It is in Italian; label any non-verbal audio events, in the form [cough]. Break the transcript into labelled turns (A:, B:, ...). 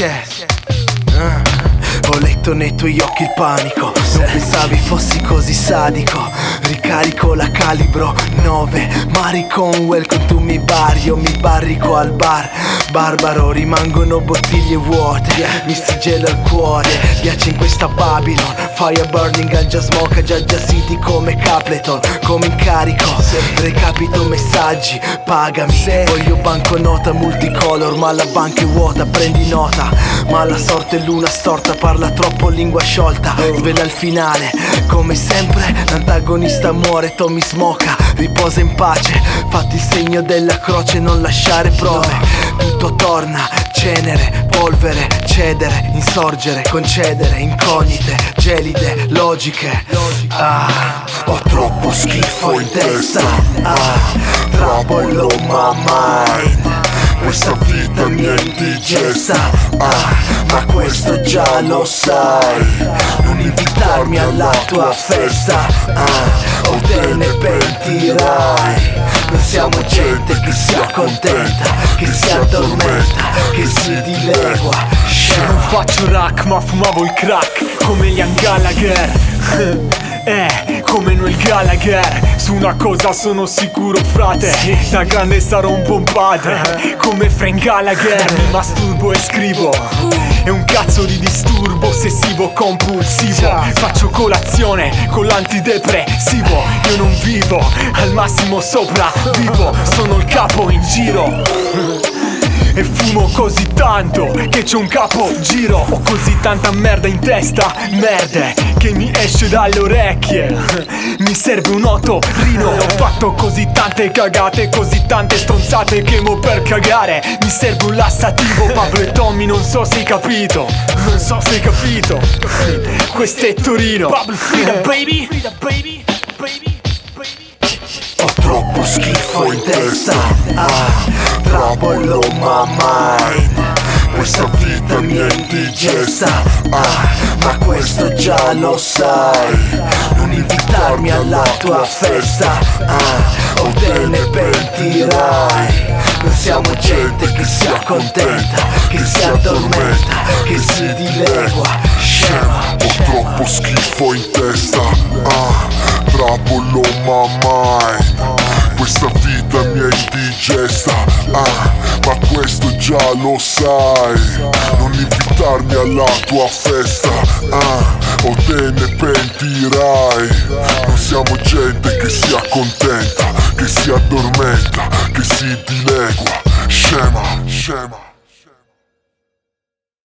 A: chest. Letto nei tuoi occhi il panico. Non pensavi fossi così sadico. Ricarico la calibro 9 Mari con welcome to mi bar Io mi barrico al bar. Barbaro rimangono bottiglie vuote. Mi stringela il cuore. Piace in questa Babylon. Fire burning ganja smoke Giaggia City come Capleton. Come incarico. Recapito messaggi Pagami. Voglio banconota multicolor Ma la banca è vuota Prendi nota Ma la sorte è luna storta Parla troppo lingua sciolta Svela il finale Come sempre L'antagonista muore Tommy smoca Riposa in pace Fatti il segno della croce Non lasciare prove tutto torna, cenere, polvere, cedere, insorgere, concedere, incognite, gelide, logiche. Ah, ho troppo schifo in testa. Ah, trouble on my. Questa vita mi è indigesta, ah, ma questo già lo sai. Non invitarmi alla tua festa, ah, o te ne pentirai. Non siamo gente che si accontenta, che si addormenta, che si dilegua.
B: Non faccio rack ma fumavo il crack come Ian Gallagher [laughs] Eh, come Noel Gallagher. Su una cosa sono sicuro frate. Da grande sarò un buon padre. Come Frank Gallagher. Mi masturbo e scrivo. È un cazzo di disturbo ossessivo compulsivo. Faccio colazione con l'antidepressivo. Io non vivo al massimo sopra Vivo, [laughs] sono il capo in giro [laughs] e fumo così tanto che c'ho un capo giro. Ho così tanta merda in testa, merde Che mi esce dalle orecchie. [laughs] Mi serve un otorino Ho fatto così tante cagate, così tante stronzate Che mo per cagare mi serve un lassativo. [laughs] Pablo e Tommy non so se hai capito. Non so se hai capito. Questo è Torino. Pablo Frida baby. Frida baby. Baby
A: troppo schifo in testa. Ah on my mind Questa vita mi è indigesta. Ah, Ma questo già lo sai. Non invitarmi alla tua festa. Ah, O te ne pentirai. Non siamo gente che si accontenta Che si addormenta Che si dilegua. Scema
C: Ho troppo schifo in testa. Ah, on my mind questa vita mi è indigesta ah, Ma questo già lo sai. Non invitarmi alla tua festa ah, O te ne pentirai. Non siamo gente che si accontenta Che si addormenta Che si dilegua. Scema, scema